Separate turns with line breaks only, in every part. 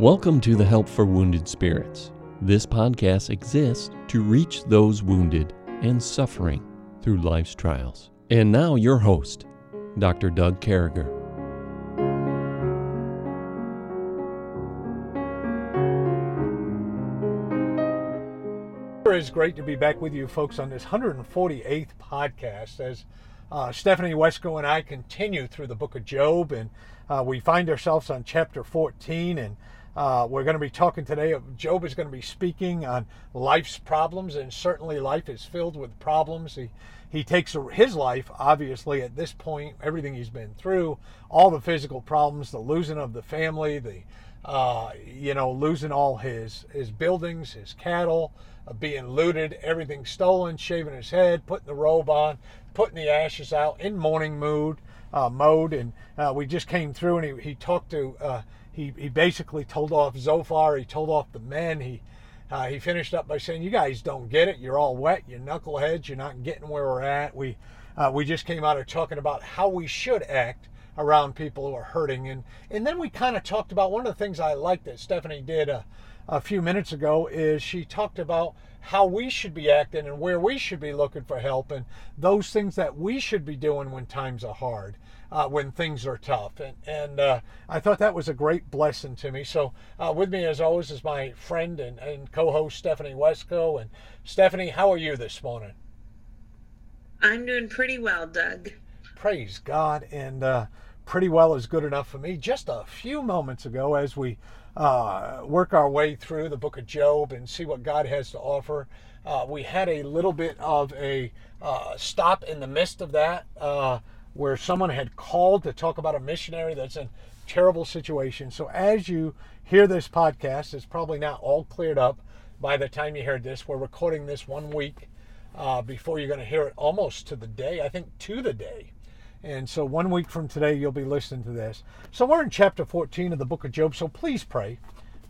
Welcome to the Help for Wounded Spirits. This podcast exists to reach those wounded and suffering through life's trials. And now, your host, Dr. Doug Carriger.
It's great to be back with you folks on this 148th podcast as uh, Stephanie Wesco and I continue through the book of Job, and uh, we find ourselves on chapter 14. And uh, we're going to be talking today. Job is going to be speaking on life's problems, and certainly life is filled with problems. He he takes his life, obviously, at this point, everything he's been through, all the physical problems, the losing of the family, the uh, you know, losing all his his buildings, his cattle, uh, being looted, everything stolen, shaving his head, putting the robe on, putting the ashes out, in mourning mood uh, mode, and uh, we just came through, and he, he talked to uh, he he basically told off Zophar, he told off the men, he. Uh, he finished up by saying, "You guys don't get it. You're all wet. You're knuckleheads. You're not getting where we're at." We we just came out of talking about how we should act around people who are hurting. And, and then we kind of talked about one of the things I liked that Stephanie did a, a few minutes ago is she talked about how we should be acting and where we should be looking for help and those things that we should be doing when times are hard. Uh, when things are tough. And, and uh, I thought that was a great blessing to me. So, uh, with me, as always, is my friend and, and co host, Stephanie Wesco. And, Stephanie, how are you this morning?
I'm doing pretty well, Doug.
Praise God. And uh, pretty well is good enough for me. Just a few moments ago, as we uh, work our way through the book of Job and see what God has to offer, uh, we had a little bit of a uh, stop in the midst of that uh, where someone had called to talk about a missionary that's in terrible situation. So as you hear this podcast, it's probably not all cleared up by the time you heard this. We're recording this one week uh, before you're going to hear it almost to the day, I think to the day and so one week from today, you'll be listening to this. So we're in chapter 14 of the book of Job. So please pray.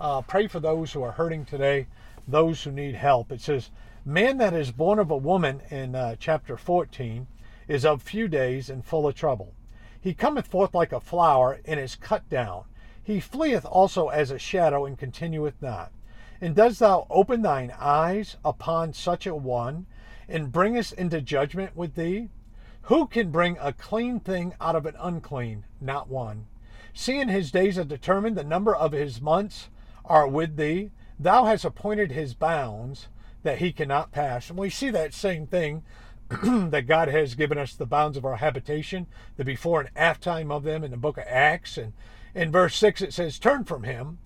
Uh, pray for those who are hurting today, those who need help. It says, Man that is born of a woman in uh, chapter 14 is of few days and full of trouble. He cometh forth like a flower and is cut down. He fleeth also as a shadow and continueth not. And dost thou open thine eyes upon such a one, and bringest into judgment with thee? Who can bring a clean thing out of an unclean? Not one. Seeing his days are determined, the number of his months are with thee. Thou hast appointed his bounds that he cannot pass. And we see that same thing that God has given us the bounds of our habitation, the before and after time of them in the book of Acts. And in verse 6 it says, Turn from him,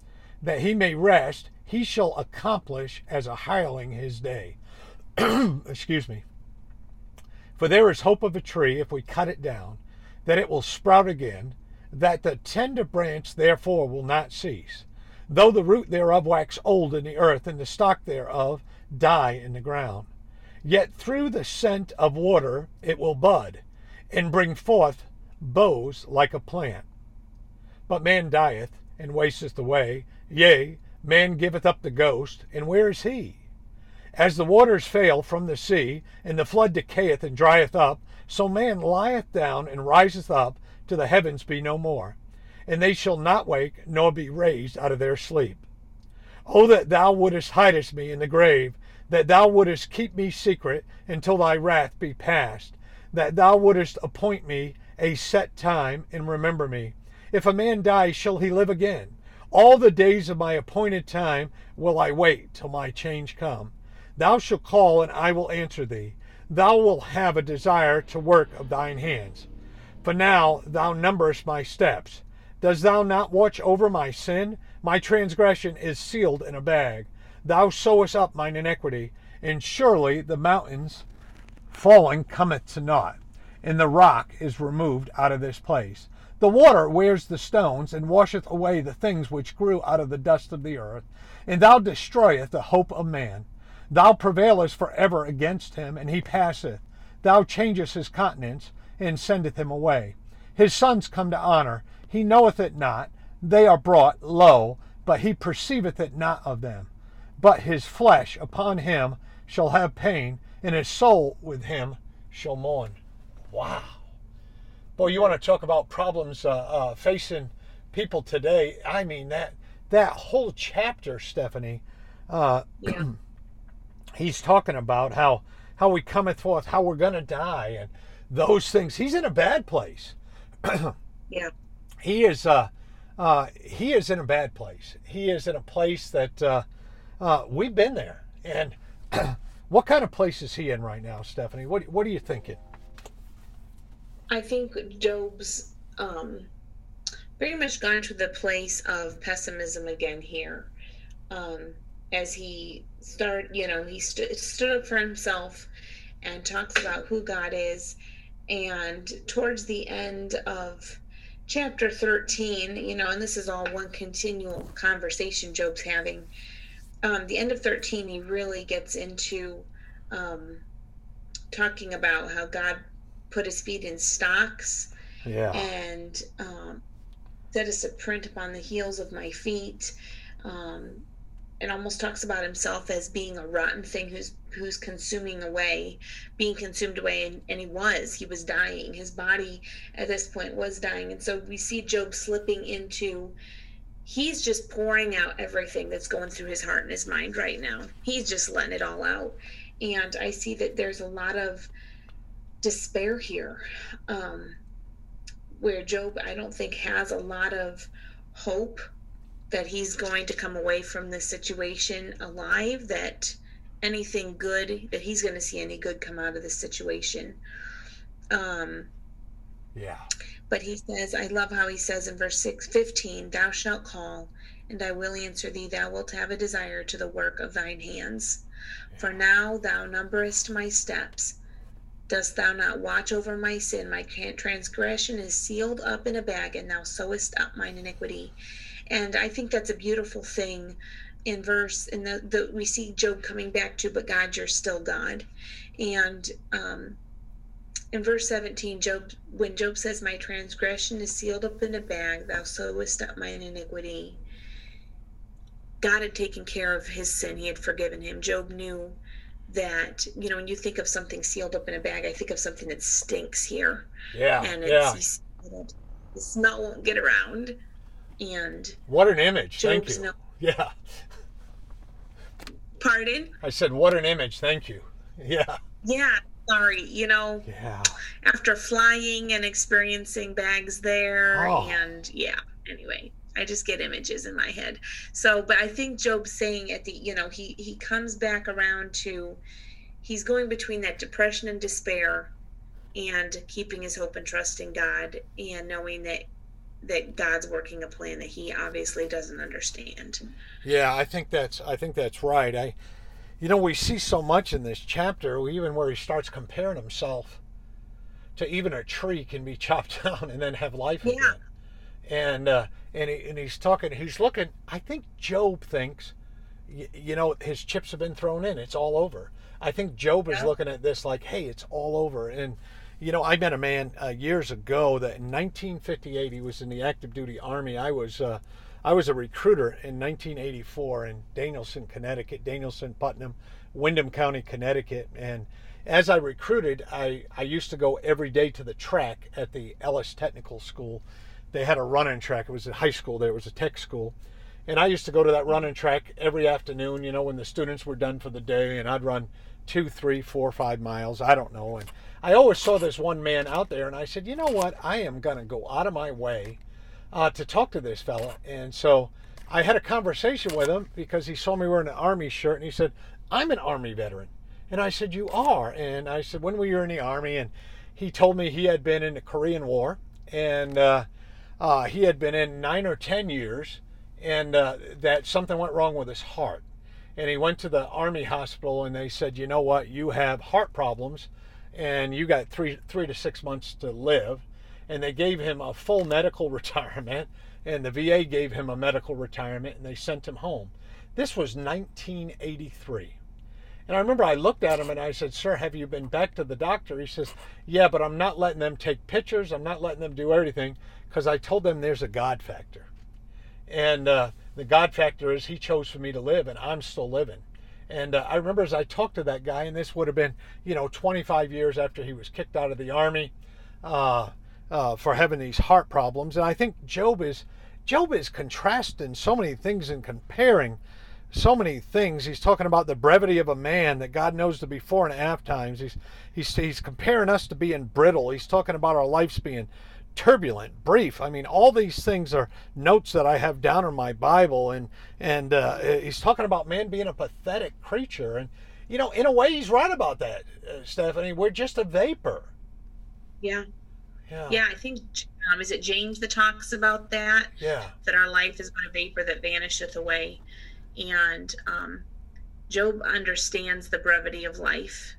that he may rest. He shall accomplish as a hireling his day. Excuse me. For there is hope of a tree, if we cut it down, that it will sprout again, that the tender branch therefore will not cease, though the root thereof wax old in the earth, and the stock thereof die in the ground. Yet through the scent of water it will bud, and bring forth boughs like a plant. But man dieth, and wasteth away, yea, man giveth up the ghost, and where is he? As the waters fail from the sea, and the flood decayeth and drieth up, so man lieth down and riseth up, till the heavens be no more, and they shall not wake, nor be raised out of their sleep. O that thou wouldest hidest me in the grave, that thou wouldest keep me secret until thy wrath be past, that thou wouldest appoint me a set time and remember me. If a man die, shall he live again? All the days of my appointed time will I wait till my change come. Thou shalt call, and I will answer thee. Thou wilt have a desire to work of thine hands. For now thou numberest my steps. Dost thou not watch over my sin? My transgression is sealed in a bag. Thou sewest up mine iniquity, and surely the mountains falling cometh to naught, and the rock is removed out of this place. The water wears the stones, and washeth away the things which grew out of the dust of the earth, and thou destroyest the hope of man. Thou prevailest for ever against him, and he passeth. Thou changest his countenance, and sendeth him away. His sons come to honor. He knoweth it not. They are brought low, but he perceiveth it not of them. But his flesh upon him shall have pain, and his soul with him shall mourn. Wow. Boy, you want to talk about problems uh, uh, facing people today. I mean, that that whole chapter, Stephanie, uh,
Yeah.
he's talking about how how we cometh forth, how we're gonna die, and those things. He's in a bad place.
Yeah.
he is uh, uh, he is in a bad place. He is in a place that uh, we've been there. And what kind of place is he in right now, Stephanie? What what are you thinking?
I think Job's um, pretty much gone to the place of pessimism again here. Um, as he start you know, he st- stood up for himself and talks about who God is. And towards the end of chapter 13, you know, and this is all one continual conversation Job's having. Um, the end of 13, he really gets into um, talking about how God put his feet in stocks
Yeah.
and um, set us a print upon the heels of my feet. Um, and almost talks about himself as being a rotten thing who's who's consuming away, being consumed away, and, and he was. He was dying. His body at this point was dying, and so we see Job slipping into. He's just pouring out everything that's going through his heart and his mind right now. He's just letting it all out, and I see that there's a lot of despair here. Um, where Job, I don't think, has a lot of hope that he's going to come away from this situation alive, that anything good, that he's going to see any good come out of this situation. Um,
Yeah.
but he says, I love how he says in verse 6, 15, Thou shalt call, and I will answer thee. Thou wilt have a desire to the work of thine hands. For now thou numberest my steps. Dost thou not watch over my sin? My transgression is sealed up in a bag, and thou sewest up mine iniquity. And I think that's a beautiful thing in verse in the, the we see Job coming back to, but God, you're still God. And um, in verse 17, Job when Job says, My transgression is sealed up in a bag, thou sewest up mine iniquity. God had taken care of his sin, he had forgiven him. Job knew that, you know, when you think of something sealed up in a bag, I think of something that stinks here.
Yeah.
and
yeah.
it's the smell won't get around. And
What an image. Thank you.
no
Yeah.
pardon?
I said, what an image. Thank you. Yeah.
Yeah, sorry, you know,
Yeah.
after flying and experiencing bags there
Oh.
and yeah anyway i just get images in my head so but i think job's saying at the you know he he comes back around to he's going between that depression and despair and keeping his hope and trust in god and knowing that that god's working a plan that he obviously doesn't understand
Yeah, I think that's I think that's right. I you know, we see so much in this chapter, even where he starts comparing himself to even a tree can be chopped down and then have life
Yeah.
again. And uh, and he, and he's talking. He's looking. I think Job thinks, y- you know, his chips have been thrown in. It's all over. I think Job is looking at this like, hey, it's all over. And you know, I met a man uh, years ago that in 1958 he was in the active duty army. I was. Uh, I was a recruiter in 1984 in Danielson, Connecticut, Danielson, Putnam, Windham County, Connecticut. And as I recruited, I, I used to go every day to the track at the Ellis Technical School. They had a running track. It was a high school there, it was a tech school. And I used to go to that running track every afternoon, you know, when the students were done for the day, and I'd run two, three, four, five miles. I don't know. And I always saw this one man out there, and I said, you know what? I am going to go out of my way uh, to talk to this fella. And so I had a conversation with him because he saw me wearing an army shirt and he said, I'm an army veteran. And I said, You are? And I said, When were you in the army? And he told me he had been in the Korean War and uh, uh, he had been in nine or 10 years and uh, that something went wrong with his heart. And he went to the army hospital and they said, You know what? You have heart problems and you got three, three to six months to live and they gave him a full medical retirement and the VA gave him a medical retirement and they sent him home. This was 1983. And I remember I looked at him and I said, Sir, have you been back to the doctor? He says, Yeah, but I'm not letting them take pictures. I'm not letting them do everything because I told them there's a God factor. And uh, the God factor is He chose for me to live and I'm still living. And uh, I remember as I talked to that guy, and this would have been, you know, 25 years after he was kicked out of the army. Uh, uh, for having these heart problems. And I think Job is Job is contrasting so many things and comparing so many things. He's talking about the brevity of a man that God knows to be four and a half times. He's he's he's comparing us to being brittle. He's talking about our lives being turbulent, brief. I mean, all these things are notes that I have down in my Bible, and and uh, he's talking about man being a pathetic creature, and you know, in a way, he's right about that, uh, Stephanie. We're just a vapor.
Yeah. Yeah. Yeah, I think um, is it James that talks about that?
Yeah.
That our life is but a vapor that vanisheth away and um, Job understands the brevity of life.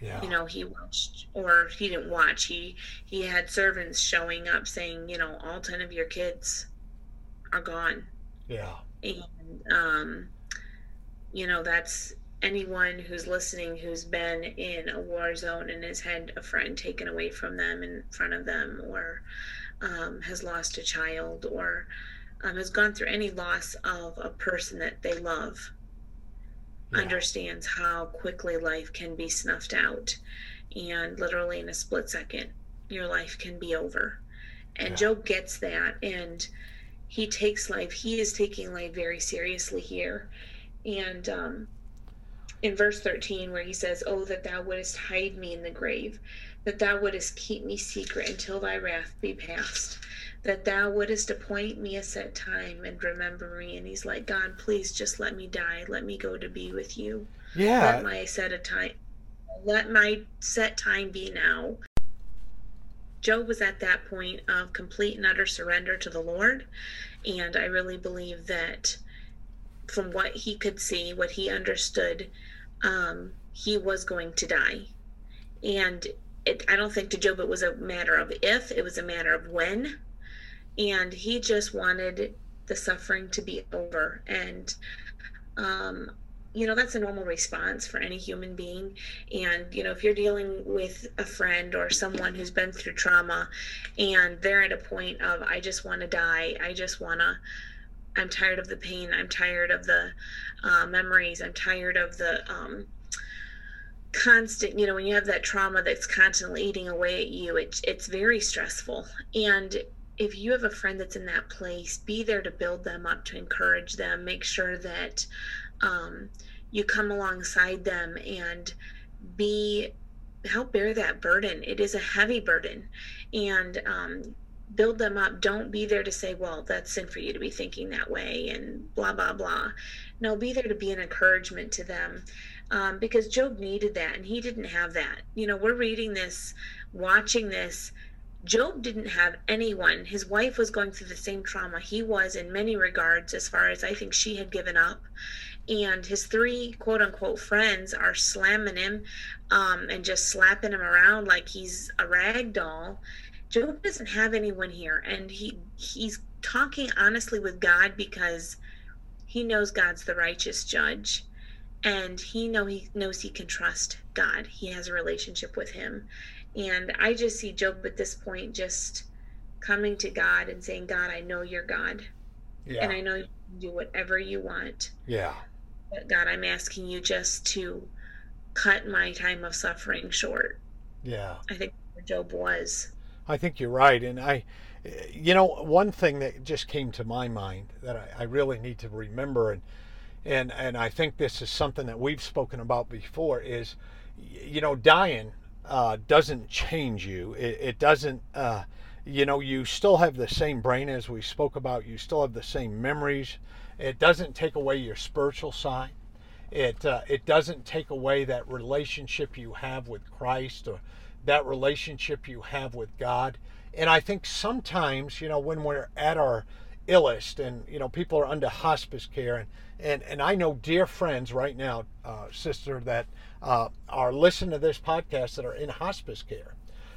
Yeah.
You know, he watched, or he didn't watch. He he had servants showing up saying, you know, all ten of your kids are gone.
Yeah.
And um, you know, that's anyone who's listening who's been in a war zone and has had a friend taken away from them in front of them, or um, has lost a child, or um, has gone through any loss of a person that they love yeah. understands how quickly life can be snuffed out and literally in a split second your life can be over and yeah. job gets that and he takes life he is taking life very seriously here and um, in verse 13 where he says oh that thou wouldest hide me in the grave that thou wouldest keep me secret until thy wrath be past that thou wouldest appoint me a set time and remember me. And he's like, God, please just let me die. Let me go to be with you.
Yeah.
Let my set a time let my set time be now. Job was at that point of complete and utter surrender to the Lord. And I really believe that from what he could see, what he understood, um, he was going to die. And it, I don't think to Job it was a matter of if, it was a matter of when. And he just wanted the suffering to be over. And um, you know that's a normal response for any human being. And you know if you're dealing with a friend or someone who's been through trauma and they're at a point of i just want to die. I just want to i'm tired of the pain. I'm tired of the uh, memories. I'm tired of the um, constant you know when you have that trauma that's constantly eating away at you it, it's very stressful. And if you have a friend that's in that place, be there to build them up, to encourage them, make sure that um, you come alongside them and be help bear that burden. It is a heavy burden, and um, build them up. Don't be there to say, "Well, that's sin for you to be thinking that way," and blah blah blah. No, be there to be an encouragement to them. Um, because Job needed that and he didn't have that. You know, we're reading this, watching this, Job didn't have anyone. His wife was going through the same trauma he was in many regards, as far as I think she had given up. And his three quote unquote friends are slamming him um, and just slapping him around like he's a rag doll. Job doesn't have anyone here, and he he's talking honestly with God because he knows God's the righteous judge, and he know he knows he can trust God. He has a relationship with Him, and I just see Job at this point just coming to God and saying, God, I know you're God. Yeah. And I know you can do whatever you want.
Yeah.
But God, I'm asking you just to cut my time of suffering short.
Yeah.
I think Job was.
I think you're right. And I, you know, one thing that just came to my mind that I, I really need to remember, and, and, and I think this is something that we've spoken about before, is, you know, dying uh, doesn't change you. It, it doesn't, uh, you know, you still have the same brain as we spoke about. You still have the same memories. It doesn't take away your spiritual side. It uh, it doesn't take away that relationship you have with Christ or that relationship you have with God. And I think sometimes, you know, when we're at our illest and you know people are under hospice care and and, and I know dear friends right now, uh, sister, that uh, are listening to this podcast that are in hospice care.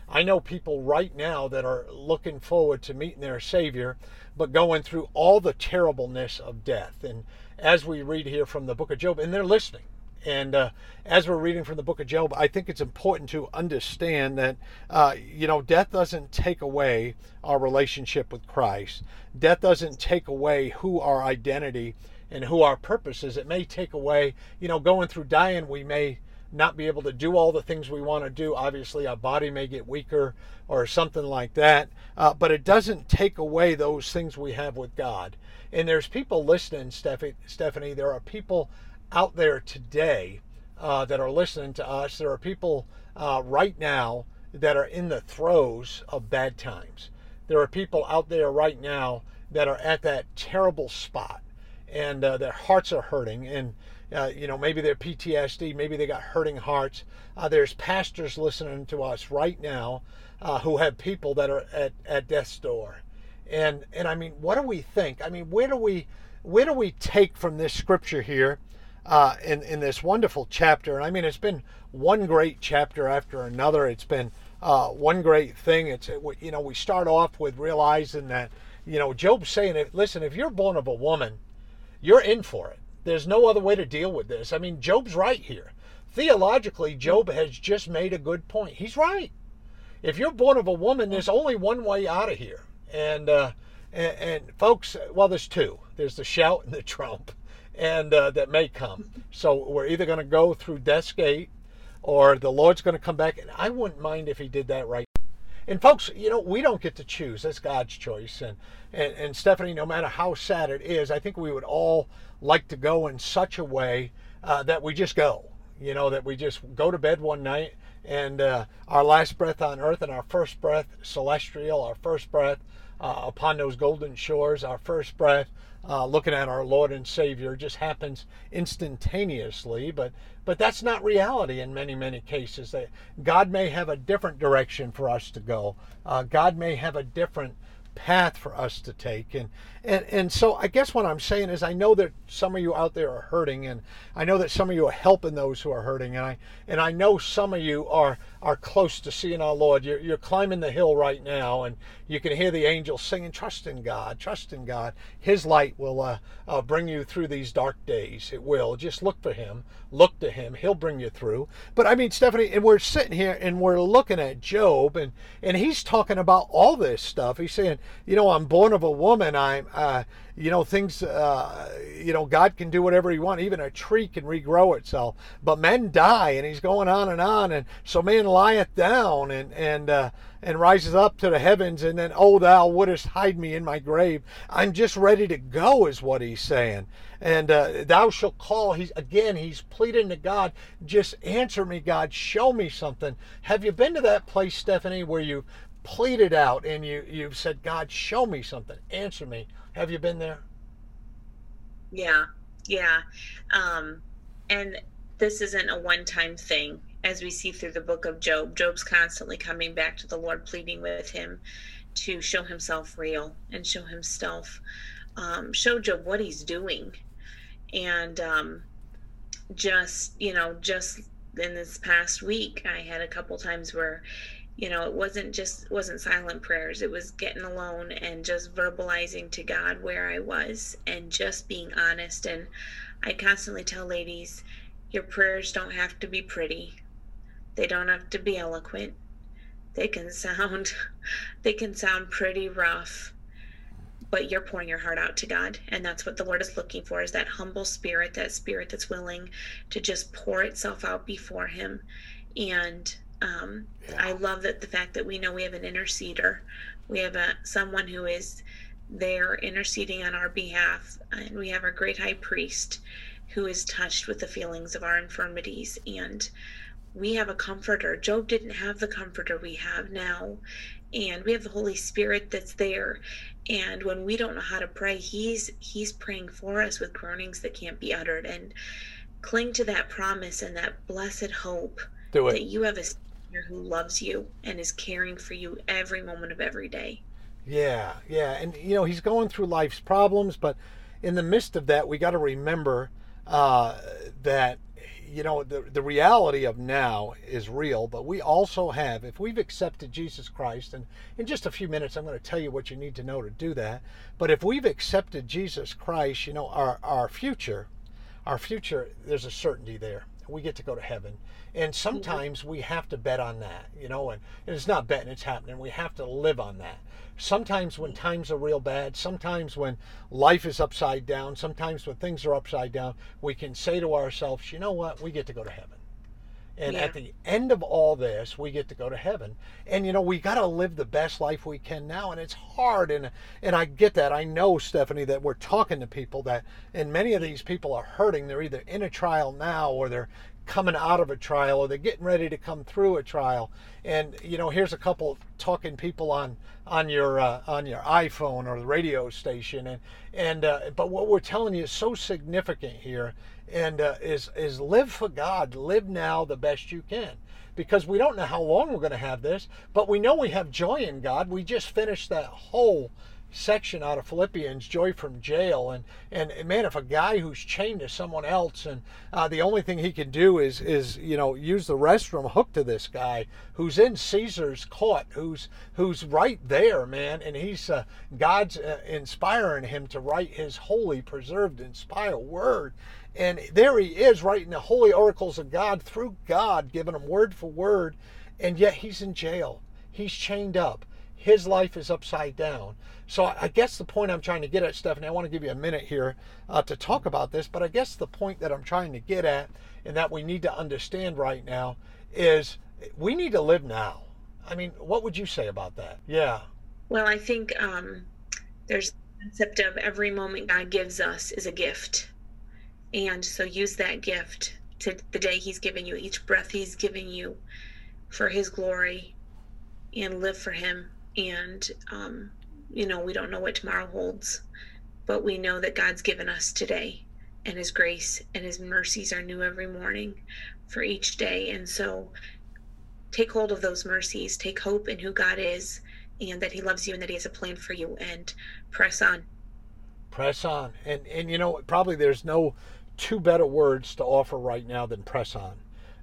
I know people right now that are looking forward to meeting their Savior, but going through all the terribleness of death. And as we read here from the book of Job, and they're listening. And uh, as we're reading from the book of Job, I think it's important to understand that, uh, you know, death doesn't take away our relationship with Christ. Death doesn't take away who our identity and who our purpose is. It may take away, you know, going through dying, we may not be able to do all the things we want to do. Obviously, our body may get weaker or something like that. uh, but it doesn't take away those things we have with God. And there's people listening, Stephanie. There are people out there today uh, that are listening to us. There are people uh, right now that are in the throes of bad times. There are people out there right now that are at that terrible spot and uh, their hearts are hurting and uh, you know maybe they're ptsd maybe they got hurting hearts uh, there's pastors listening to us right now uh, who have people that are at, at death's door and and i mean what do we think i mean where do we where do we take from this scripture here uh, in in this wonderful chapter and i mean it's been one great chapter after another it's been uh, one great thing it's you know we start off with realizing that you know job's saying listen if you're born of a woman you're in for it there's no other way to deal with this. I mean, Job's right here. Theologically, Job has just made a good point. He's right. If you're born of a woman, there's only one way out of here. And, uh, and, and folks, well, there's two. There's the shout and the trump, and uh, that may come. So we're either going to go through Death's Gate, or the Lord's going to come back. And I wouldn't mind if He did that right and folks, you know, we don't get to choose. That's God's choice. And, and, and Stephanie, no matter how sad it is, I think we would all like to go in such a way uh, that we just go. You know, that we just go to bed one night and uh, our last breath on earth and our first breath celestial, our first breath uh, upon those golden shores, our first breath uh, looking at our Lord and Savior just happens instantaneously, but but that's not reality in many many cases. That God may have a different direction for us to go. Uh, God may have a different path for us to take. And and and so i guess what i'm saying is i know that some of you out there are hurting and i know that some of you are helping those who are hurting and i and i know some of you are are close to seeing our lord. You're, you're climbing the hill right now and you can hear the angels singing trust in god trust in god. His light will uh, uh, bring you through these dark days. It will. Just look for him look to him he'll bring you through but i mean stephanie and we're sitting here and we're looking at job and and he's talking about all this stuff he's saying you know, I'm born of a woman. I'm, uh, you know, things, uh, you know, God can do whatever He wants. Even a tree can regrow itself. But men die, and He's going on and on. And so man lieth down and and uh, and rises up to the heavens, and then, oh, thou wouldest hide me in my grave. I'm just ready to go, is what He's saying. And uh, thou shalt call. He's again. He's pleading to God. Just answer me, God. Show me something. Have you been to that place, Stephanie, where you pleaded out and you you've said god show me something answer me have you been there
yeah yeah um and this isn't a one time thing as we see through the book of job job's constantly coming back to the lord pleading with him to show himself real and show himself um, show job what he's doing and um just you know just in this past week i had a couple times where you know it wasn't just wasn't silent prayers. It was getting alone and just verbalizing to god where i was and just being honest. And i constantly tell ladies your prayers don't have to be pretty. They don't have to be eloquent. They can sound they can sound pretty rough but you're pouring your heart out to god and that's what the lord is looking for is that humble spirit that spirit that's willing to just pour itself out before him and um, yeah. I love that the fact that we know we have an interceder, we have a someone who is there interceding on our behalf, and we have our great high priest who is touched with the feelings of our infirmities and we have a comforter. Job didn't have the comforter we have now. And we have the Holy Spirit that's there. And when we don't know how to pray, He's He's praying for us with groanings that can't be uttered. And cling to that promise and that blessed hope that you have a savior who loves you and is caring for you every moment of every day.
Yeah, yeah. And, you know, he's going through life's problems, but in the midst of that, we got to remember uh, that, you know, the, the reality of now is real, but we also have, if we've accepted Jesus Christ, and in just a few minutes, I'm going to tell you what you need to know to do that. But if we've accepted Jesus Christ, you know, our, our future, our future, there's a certainty there we get to go to heaven. And mm-hmm. sometimes we have to bet on that, you know, and, and it's not betting, it's happening. We have to live on that. Sometimes when mm-hmm. times are real bad, sometimes when life is upside down, sometimes when things are upside down, we can say to ourselves, you know what, we get to go to heaven. And
Yeah.
at the end of all this, we get to go to heaven. And you know, we got to live the best life we can now, and it's hard. And and I get that. I know, Stephanie, that we're talking to people that, and many of these people are hurting. They're either in a trial now, or they're coming out of a trial, or they're getting ready to come through a trial. And you know, here's a couple talking people on on your uh, on your iPhone or the radio station, and and uh, but what we're telling you is so significant here, and uh, is is live for God, live now the best you can, because we don't know how long we're going to have this, but we know we have joy in God. We just finished that whole section out of Philippians, joy from jail, and and man, if a guy who's chained to someone else, and uh, the only thing he can do is is you know use the restroom hook to this guy who's in Caesar's court, who's who's right there, man, and he's uh, God's uh, inspiring him to write His holy, preserved, inspired word. And there he is writing the holy oracles of God through God, giving him word for word, and yet he's in jail. He's chained up his life is upside down. So I guess the point I'm trying to get at, Stephanie, I want to give you a minute here uh, to talk about this, but I guess the point that I'm trying to get at and that we need to understand right now is we need to live now. I mean, what would you say about that? Yeah.
Well, I think um, there's the concept of every moment God gives us is a gift. And so use that gift to the day He's given you, each breath He's giving you for His glory, and live for Him. And, um, you know, we don't know what tomorrow holds, but we know that God's given us today, and His grace and His mercies are new every morning for each day. And so take hold of those mercies, take hope in who God is and that he loves you and that he has a plan for you and press on
Press on. And and you know, probably there's no two better words to offer right now than press on.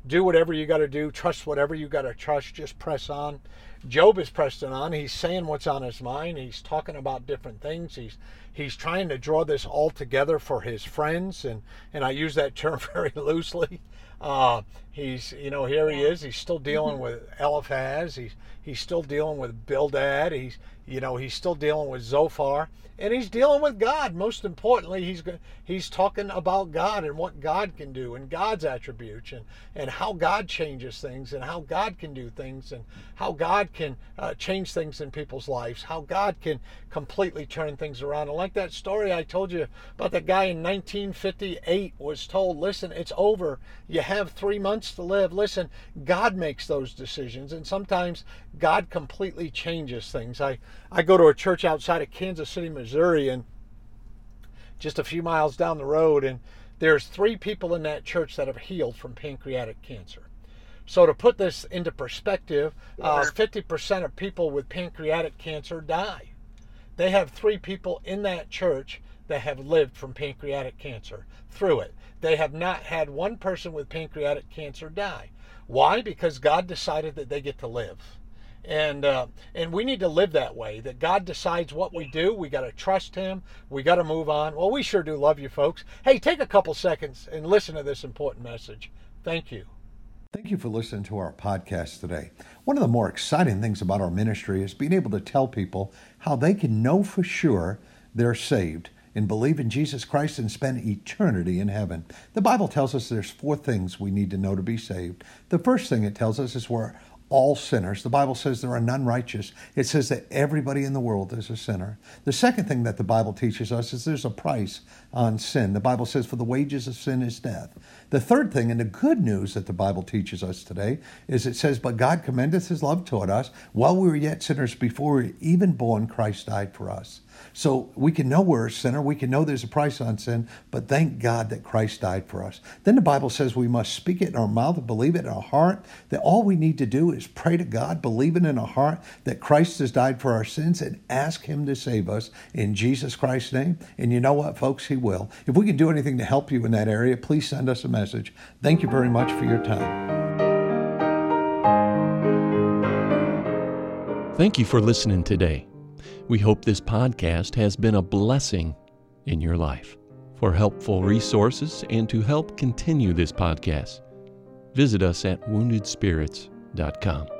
Do whatever you got to do, trust whatever you got to trust, just press on. Job is pressing on. He's saying what's on his mind. He's talking about different things. He's he's trying to draw this all together for his friends and and I use that term very loosely. Uh, he's you know here he is. He's still dealing with Eliphaz. He's he's still dealing with Bildad. He's you know he's still dealing with Zophar, and he's dealing with God. Most importantly, he's he's talking about God and what God can do and God's attributes and and how God changes things and how God can do things and how God can uh, change things in people's lives. How God can completely turn things around. And like that story I told you about the guy in 1958 was told, listen, it's over. You have three months to live. Listen, God makes those decisions, and sometimes God completely changes things. I, I go to a church outside of Kansas City, Missouri, and just a few miles down the road, and there's three people in that church that have healed from pancreatic cancer. So to put this into perspective, uh, 50% of people with pancreatic cancer die. They have three people in that church that have lived from pancreatic cancer through it. They have not had one person with pancreatic cancer die. Why? Because God decided that they get to live. And uh, and we need to live that way. That God decides what we do. We got to trust Him. We got to move on. Well, we sure do love you, folks. Hey, take a couple seconds and listen to this important message. Thank you.
Thank you for listening to our podcast today. One of the more exciting things about our ministry is being able to tell people how they can know for sure they're saved and believe in Jesus Christ and spend eternity in heaven. The Bible tells us there's four things we need to know to be saved. The first thing it tells us is we're all sinners. The Bible says there are none righteous. It says that everybody in the world is a sinner. The second thing that the Bible teaches us is there's a price on sin. The Bible says, for the wages of sin is death. The third thing, and the good news that the Bible teaches us today, is it says, But God commendeth his love toward us while we were yet sinners, before we were even born, Christ died for us. So we can know we're a sinner. We can know there's a price on sin, but thank God that Christ died for us. Then the Bible says we must speak it in our mouth and believe it in our heart, that all we need to do is pray to God, believe it in our heart that Christ has died for our sins, and ask Him to save us in Jesus Christ's name. And you know what, folks? He will. If we can do anything to help you in that area, please send us a message. Thank you very much for your time.
Thank you for listening today. We hope this podcast has been a blessing in your life. For helpful resources and to help continue this podcast, visit us at woundedspirits.com.